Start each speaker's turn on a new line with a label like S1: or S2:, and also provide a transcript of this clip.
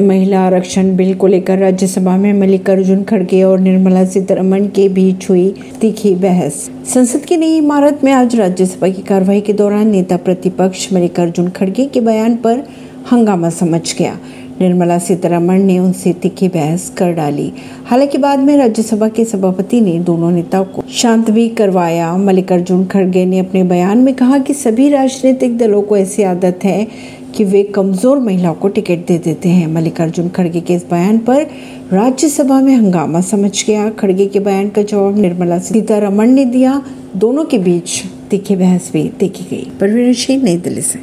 S1: महिला आरक्षण बिल को लेकर राज्यसभा में मल्लिकार्जुन खड़गे और निर्मला सीतारमण के बीच हुई तीखी बहस। संसद की नई इमारत में आज राज्यसभा की कार्यवाही के दौरान नेता प्रतिपक्ष मल्लिकार्जुन खड़गे के बयान पर हंगामा समझ गया। निर्मला सीतारमण ने उनसे तीखी बहस कर डाली। हालाँकि बाद में राज्यसभा के सभापति ने दोनों नेताओं को शांत भी करवाया। मल्लिकार्जुन खड़गे ने अपने बयान में कहा कि सभी राजनीतिक दलों को ऐसी आदत है कि वे कमज़ोर महिलाओं को टिकट दे देते हैं। मल्लिकार्जुन खड़गे के इस बयान पर राज्यसभा में हंगामा समझ गया। खड़गे के बयान का जवाब निर्मला सीतारमण ने दिया। दोनों के बीच तीखी बहस भी देखी गई। परवीन सिंह, नई दिल्ली से।